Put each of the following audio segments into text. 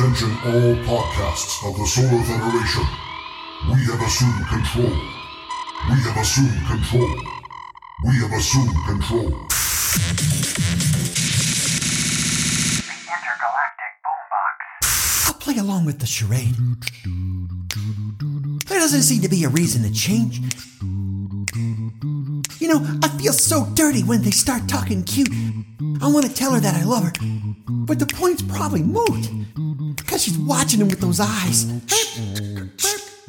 Attention all podcasts of the Solar Federation. We have assumed control. We have assumed control. We have assumed control. The Intergalactic Boombox. I'll play along with the charade. There doesn't seem to be a reason to change. You know, I feel so dirty when they start talking cute. I want to tell her that I love her. But the point's probably moot. Because she's watching him with those eyes.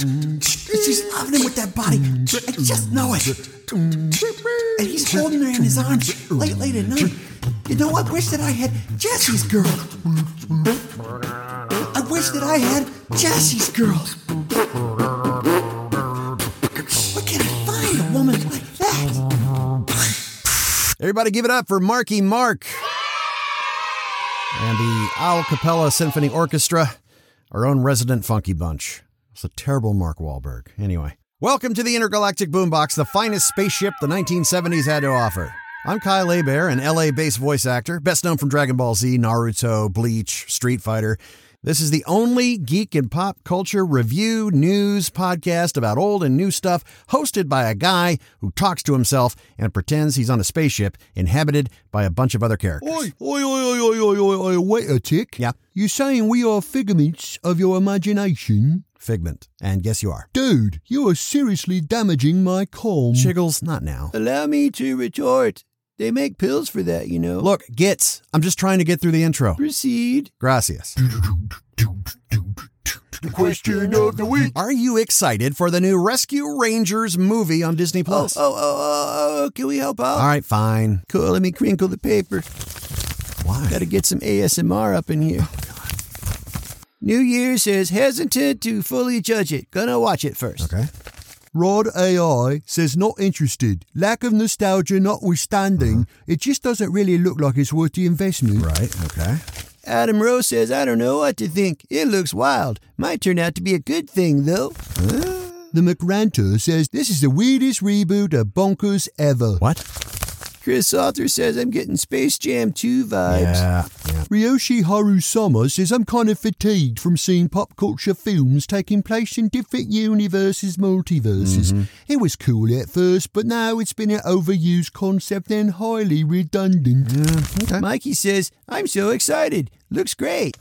She's loving him with that body. I just know it. And he's holding her in his arms late, late at night. You know, I wish that I had Jesse's girl. I wish that I had Jesse's girl. Where can I find a woman like that? Everybody give it up for Marky Mark and the Owl Capella Symphony Orchestra, our own resident funky bunch. It's a terrible Mark Wahlberg. Anyway, welcome to the Intergalactic Boombox, the finest spaceship the 1970s had to offer. I'm Kyle Hebert, an LA-based voice actor, best known from Dragon Ball Z, Naruto, Bleach, Street Fighter. This is the only geek and pop culture review news podcast about old and new stuff, hosted by a guy who talks to himself and pretends he's on a spaceship inhabited by a bunch of other characters. Oi, oi, oi, oi, oi, oi, oi, wait a tick. Yeah. You saying we are figments of your imagination? Figment. And yes, you are. Dude, you are seriously damaging my calm. Shiggles, not now. Allow me to retort. They make pills for that, you know. Look, Gits, I'm just trying to get through the intro. proceed. Gracias. The question of the week. Are you excited for the new Rescue Rangers movie on Disney Oh, Plus? oh, oh, oh, oh, can we help out? All right, fine. Cool, let me crinkle the paper. Why? Gotta get some ASMR up in here. Oh, new Year says hesitant to fully judge it. Gonna watch it first. Okay. Rod AI says not interested. Lack of nostalgia notwithstanding, uh-huh. it just doesn't really look like it's worth the investment. Right, okay. Adam Rose says, I don't know what to think. It looks wild. Might turn out to be a good thing, though. The McRanter says, This is the weirdest reboot of Bonkers ever. What? Chris Arthur says, I'm getting Space Jam 2 vibes. Yeah, yeah. Ryoshi Harusama says, I'm kind of fatigued from seeing pop culture films taking place in different universes, multiverses. Mm-hmm. It was cool at first, but now it's been an overused concept and highly redundant. okay. Mikey says, I'm so excited. Looks great.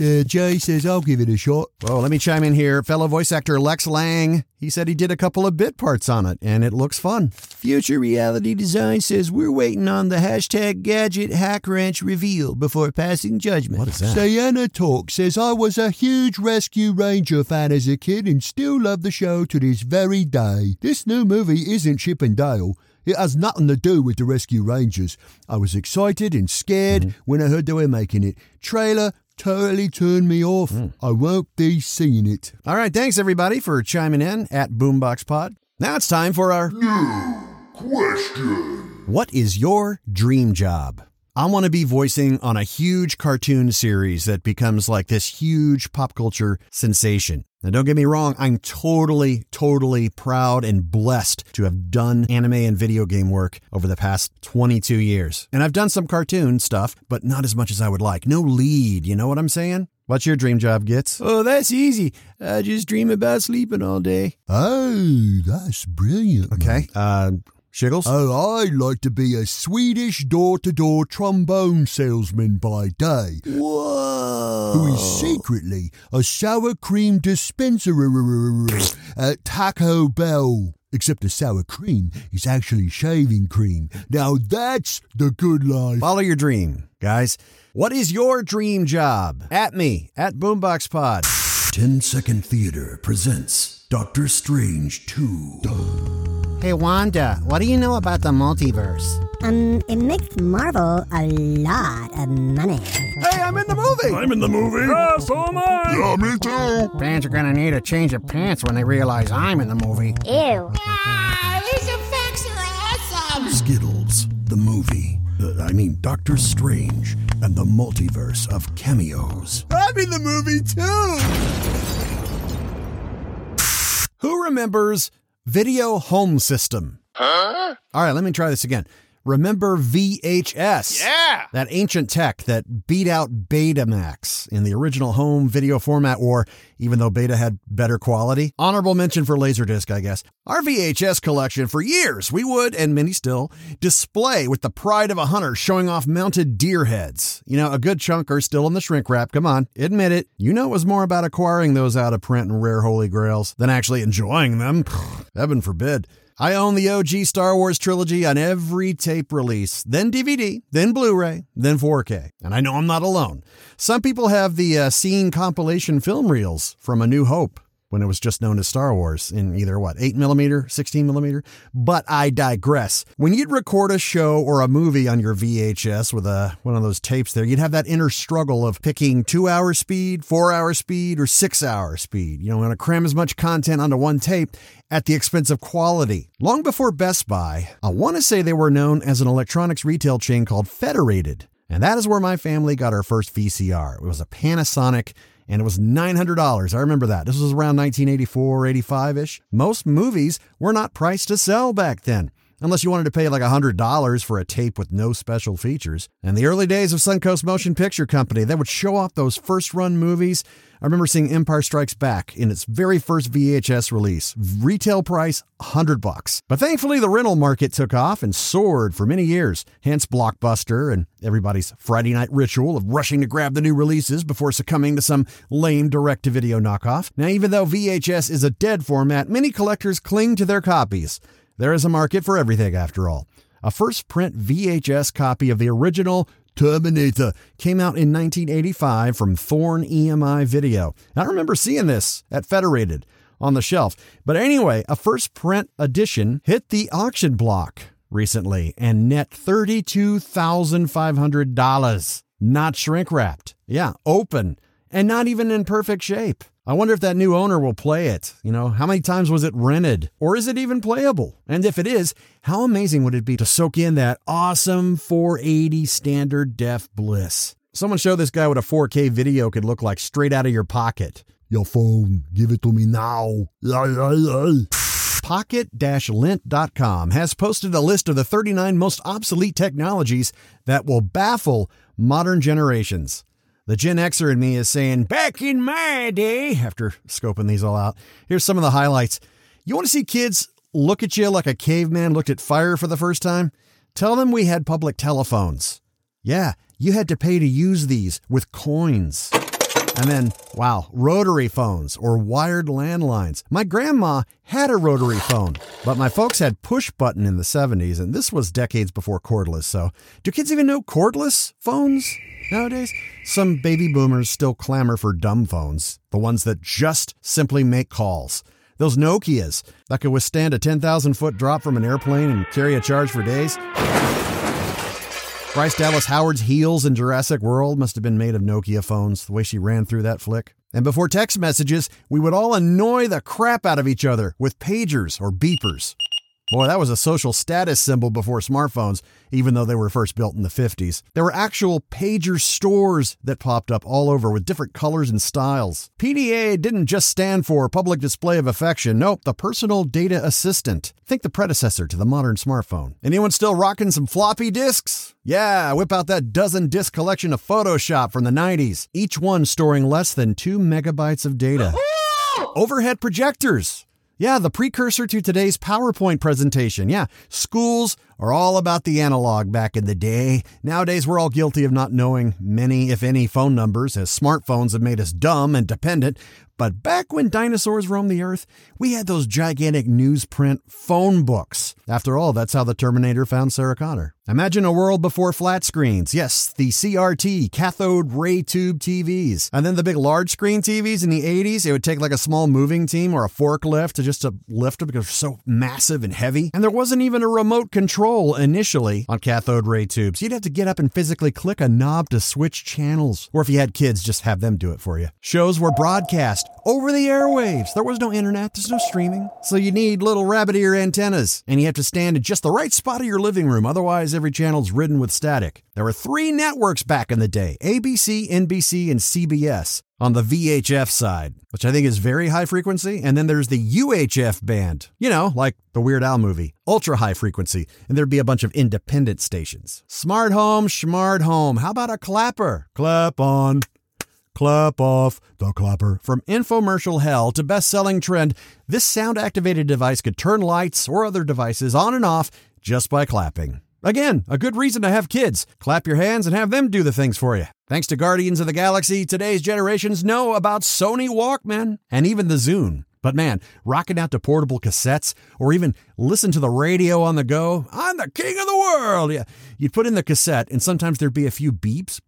Uh, Jay says, I'll give it a shot. Well, let me chime in here. Fellow voice actor Lex Lang, he said he did a couple of bit parts on it, and it looks fun. Future Reality Design says, We're waiting on the hashtag gadget hack wrench reveal before passing judgment. What is that? Diana Talk says, I was a huge Rescue Ranger fan as a kid and still love the show to this very day. This new movie isn't Chip and Dale. It has nothing to do with the Rescue Rangers. I was excited and scared when I heard they were making it. Trailer totally turned me off. Hmm. I won't be seeing it. All right, thanks everybody for chiming in at Boombox Pod. Now it's time for our new Question. What is your dream job? I want to be voicing on a huge cartoon series that becomes like this huge pop culture sensation. Now, don't get me wrong, I'm totally, totally proud and blessed to have done anime and video game work over the past 22 years. And I've done some cartoon stuff, but not as much as I would like. No lead, you know what I'm saying? What's your dream job, Gits? Oh, that's easy. I just dream about sleeping all day. Oh, that's brilliant. Okay. Uh, Shiggles? Oh, I'd like to be a Swedish door to door trombone salesman by day. Whoa. Who is secretly a sour cream dispenser at Taco Bell. Except the sour cream is actually shaving cream. Now that's the good life. Follow your dream, guys. What is your dream job? At me, at Boombox Pod. 10 Second Theater presents Doctor Strange 2. Hey Wanda, what do you know about the multiverse? Um, it makes Marvel a lot of money. Hey, I'm in the movie! I'm in the movie. Yeah, so am I. Yeah, me too. Fans are gonna need a change of pants when they realize I'm in the movie. Ew. Ah, these effects are awesome! Skittles, the movie. Uh, I mean, Doctor Strange and the multiverse of cameos. I'm in the movie too! Who remembers Video Home System? Huh? All right, let me try this again. Remember VHS? Yeah. That ancient tech that beat out Betamax in the original home video format war, even though Beta had better quality. Honorable mention for Laserdisc, I guess. Our VHS collection, for years, we would, and many still, display with the pride of a hunter showing off mounted deer heads. You know, a good chunk are still in the shrink wrap. Come on, admit it. You know it was more about acquiring those out of print and rare holy grails than actually enjoying them. Heaven forbid. I own the OG Star Wars trilogy on every tape release, then DVD, then Blu ray, then 4K. And I know I'm not alone. Some people have the uh, scene compilation film reels from A New Hope when it was just known as Star Wars in either what, 8 millimeter, 16 millimeter. But I digress. When you'd record a show or a movie on your VHS with a one of those tapes there, you'd have that inner struggle of picking two hour speed, four hour speed, or six hour speed. You know, want to cram as much content onto one tape at the expense of quality. Long before Best Buy, I want to say they were known as an electronics retail chain called Federated. And that is where my family got our first VCR. It was a Panasonic and it was $900. I remember that. This was around 1984, 85 ish. Most movies were not priced to sell back then. Unless you wanted to pay like $100 for a tape with no special features. In the early days of Suncoast Motion Picture Company, they would show off those first run movies. I remember seeing Empire Strikes Back in its very first VHS release. Retail price 100 bucks. But thankfully the rental market took off and soared for many years. Hence Blockbuster and everybody's Friday night ritual of rushing to grab the new releases before succumbing to some lame direct-to-video knockoff. Now even though VHS is a dead format, many collectors cling to their copies. There is a market for everything after all. A first print VHS copy of the original Terminator came out in 1985 from Thorn EMI Video. I remember seeing this at Federated on the shelf. But anyway, a first print edition hit the auction block recently and net $32,500. Not shrink wrapped. Yeah, open and not even in perfect shape. I wonder if that new owner will play it. You know, how many times was it rented? Or is it even playable? And if it is, how amazing would it be to soak in that awesome 480 standard def bliss? Someone show this guy what a 4K video could look like straight out of your pocket. Your phone, give it to me now. Pocket-lint.com has posted a list of the 39 most obsolete technologies that will baffle modern generations. The Gen Xer in me is saying, back in my day, after scoping these all out. Here's some of the highlights. You want to see kids look at you like a caveman looked at fire for the first time? Tell them we had public telephones. Yeah, you had to pay to use these with coins. And then, wow, rotary phones or wired landlines. My grandma had a rotary phone, but my folks had push button in the 70s, and this was decades before cordless. So, do kids even know cordless phones nowadays? Some baby boomers still clamor for dumb phones, the ones that just simply make calls. Those Nokias that could withstand a 10,000 foot drop from an airplane and carry a charge for days. Bryce Dallas Howard's heels in Jurassic World must have been made of Nokia phones, the way she ran through that flick. And before text messages, we would all annoy the crap out of each other with pagers or beepers. Boy, that was a social status symbol before smartphones, even though they were first built in the 50s. There were actual pager stores that popped up all over with different colors and styles. PDA didn't just stand for Public Display of Affection. Nope, the Personal Data Assistant. Think the predecessor to the modern smartphone. Anyone still rocking some floppy disks? Yeah, whip out that dozen disc collection of Photoshop from the 90s, each one storing less than 2 megabytes of data. Overhead projectors. Yeah, the precursor to today's PowerPoint presentation. Yeah, schools are all about the analog back in the day. Nowadays, we're all guilty of not knowing many, if any, phone numbers, as smartphones have made us dumb and dependent. But back when dinosaurs roamed the earth, we had those gigantic newsprint phone books. After all, that's how the Terminator found Sarah Connor. Imagine a world before flat screens. Yes, the CRT, cathode ray tube TVs. And then the big large screen TVs in the 80s, it would take like a small moving team or a forklift to just to lift them because they're so massive and heavy. And there wasn't even a remote control initially on cathode ray tubes. You'd have to get up and physically click a knob to switch channels. Or if you had kids, just have them do it for you. Shows were broadcast over the airwaves. There was no internet, there's no streaming. So you need little rabbit ear antennas, and you have to stand in just the right spot of your living room, otherwise, every channel's ridden with static. There were three networks back in the day ABC, NBC, and CBS on the VHF side, which I think is very high frequency. And then there's the UHF band, you know, like the Weird Al movie, ultra high frequency. And there'd be a bunch of independent stations. Smart home, smart home. How about a clapper? Clap on. Clap off the clapper. From infomercial hell to best selling trend, this sound activated device could turn lights or other devices on and off just by clapping. Again, a good reason to have kids. Clap your hands and have them do the things for you. Thanks to Guardians of the Galaxy, today's generations know about Sony Walkman and even the Zune. But man, rocking out to portable cassettes or even listen to the radio on the go, I'm the king of the world. Yeah, you'd put in the cassette and sometimes there'd be a few beeps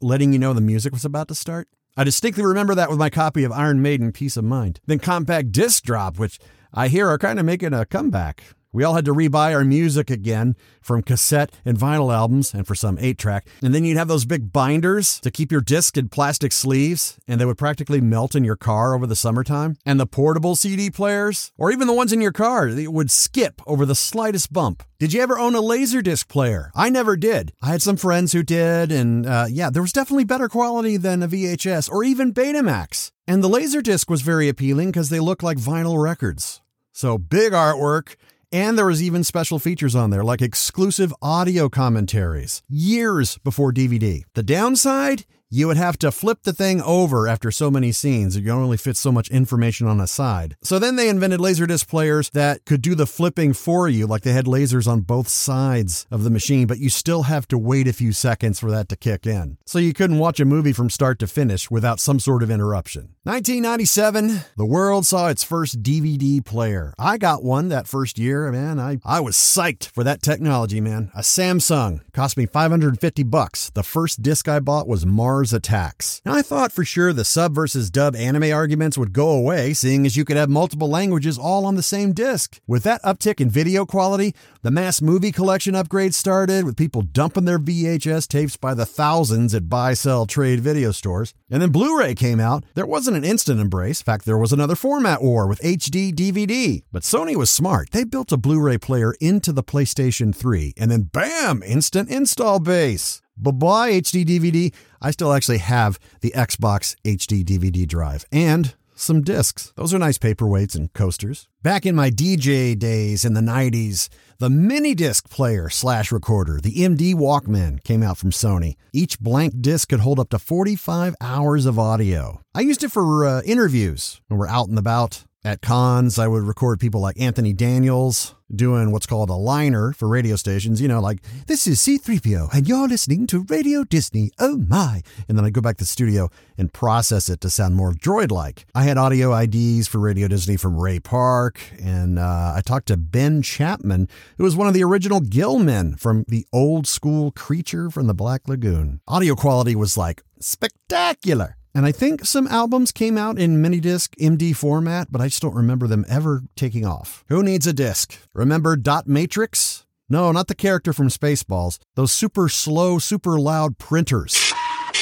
letting you know the music was about to start. I distinctly remember that with my copy of Iron Maiden Piece of Mind. Then compact disc drop, which I hear are kind of making a comeback. We all had to rebuy our music again from cassette and vinyl albums and for some 8 track. And then you'd have those big binders to keep your disc in plastic sleeves, and they would practically melt in your car over the summertime. And the portable CD players, or even the ones in your car, they would skip over the slightest bump. Did you ever own a Laserdisc player? I never did. I had some friends who did, and uh, yeah, there was definitely better quality than a VHS or even Betamax. And the Laserdisc was very appealing because they looked like vinyl records. So big artwork and there was even special features on there, like exclusive audio commentaries, years before DVD. The downside? You would have to flip the thing over after so many scenes. You only fit so much information on a side. So then they invented Laserdisc players that could do the flipping for you, like they had lasers on both sides of the machine, but you still have to wait a few seconds for that to kick in. So you couldn't watch a movie from start to finish without some sort of interruption. 1997, the world saw its first DVD player. I got one that first year, man. I, I was psyched for that technology, man. A Samsung cost me 550 bucks. The first disc I bought was Mars Attacks. Now, I thought for sure the sub versus dub anime arguments would go away, seeing as you could have multiple languages all on the same disc. With that uptick in video quality, the mass movie collection upgrade started, with people dumping their VHS tapes by the thousands at buy, sell, trade video stores. And then Blu ray came out. There wasn't an instant embrace. In fact, there was another format war with HD DVD. But Sony was smart. They built a Blu ray player into the PlayStation 3, and then bam, instant install base. Bye bye, HD DVD. I still actually have the Xbox HD DVD drive and some discs. Those are nice paperweights and coasters. Back in my DJ days in the 90s, the mini disc player slash recorder, the MD Walkman, came out from Sony. Each blank disc could hold up to 45 hours of audio. I used it for uh, interviews when we're out and about. At cons, I would record people like Anthony Daniels doing what's called a liner for radio stations. You know, like, this is C3PO and you're listening to Radio Disney. Oh my. And then I'd go back to the studio and process it to sound more droid like. I had audio IDs for Radio Disney from Ray Park, and uh, I talked to Ben Chapman, who was one of the original Gillmen from the old school creature from the Black Lagoon. Audio quality was like spectacular. And I think some albums came out in mini disc MD format, but I just don't remember them ever taking off. Who needs a disc? Remember Dot Matrix? No, not the character from Spaceballs. Those super slow, super loud printers.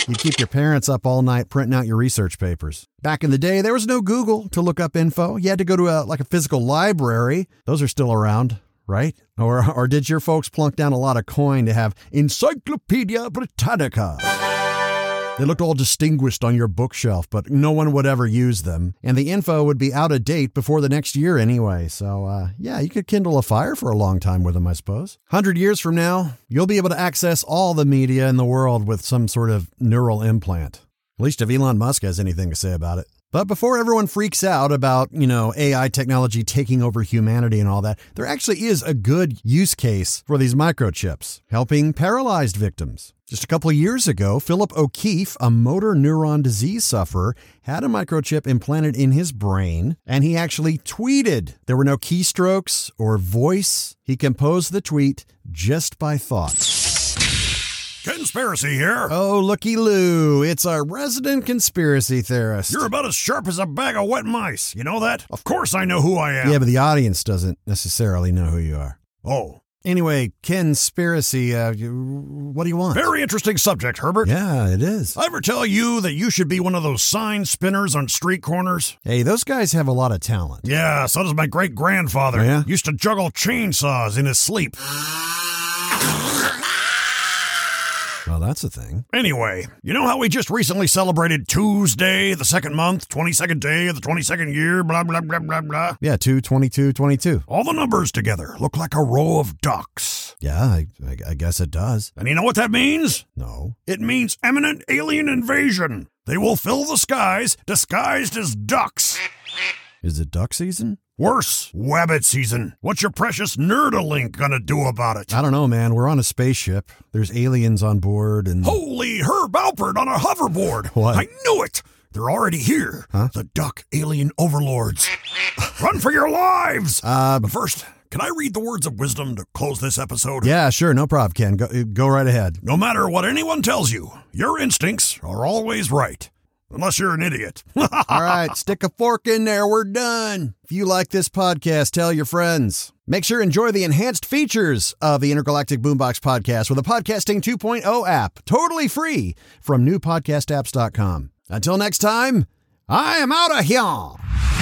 You'd keep your parents up all night printing out your research papers. Back in the day, there was no Google to look up info. You had to go to a, like a physical library. Those are still around, right? Or, or did your folks plunk down a lot of coin to have Encyclopedia Britannica? They looked all distinguished on your bookshelf, but no one would ever use them. And the info would be out of date before the next year anyway. So, uh, yeah, you could kindle a fire for a long time with them, I suppose. 100 years from now, you'll be able to access all the media in the world with some sort of neural implant. At least if Elon Musk has anything to say about it. But before everyone freaks out about, you know, AI technology taking over humanity and all that, there actually is a good use case for these microchips, helping paralyzed victims. Just a couple years ago, Philip O'Keefe, a motor neuron disease sufferer, had a microchip implanted in his brain, and he actually tweeted. There were no keystrokes or voice. He composed the tweet just by thought. Conspiracy here. Oh, looky Lou, it's our resident conspiracy theorist. You're about as sharp as a bag of wet mice. You know that? Of course I know who I am. yeah, but the audience doesn't necessarily know who you are. Oh, Anyway, conspiracy, uh, what do you want? very interesting subject, Herbert. Yeah, it is. I ever tell you that you should be one of those sign spinners on street corners? Hey, those guys have a lot of talent. Yeah, so does my great grandfather. Oh, yeah? Used to juggle chainsaws in his sleep. That's a thing. Anyway, you know how we just recently celebrated Tuesday, the second month, 22nd day of the 22nd year, blah, blah, blah, blah, blah? Yeah, 2, 22, 22. All the numbers together look like a row of ducks. Yeah, I, I, I guess it does. And you know what that means? No. It means imminent alien invasion. They will fill the skies disguised as ducks. Is it duck season? Worse, Wabbit season. What's your precious Nerdalink gonna do about it? I don't know, man. We're on a spaceship. There's aliens on board, and Holy Herb Alpert on a hoverboard! What? I knew it! They're already here. Huh? The duck alien overlords. Run for your lives! uh, But first, can I read the words of wisdom to close this episode? yeah, sure, no problem, Ken. Go, go right ahead. No matter what anyone tells you, your instincts are always right. Unless you're an idiot. All right, stick a fork in there. We're done. If you like this podcast, tell your friends. Make sure enjoy the enhanced features of the Intergalactic Boombox podcast with a Podcasting 2.0 app, totally free from newpodcastapps.com. Until next time, I am out of here.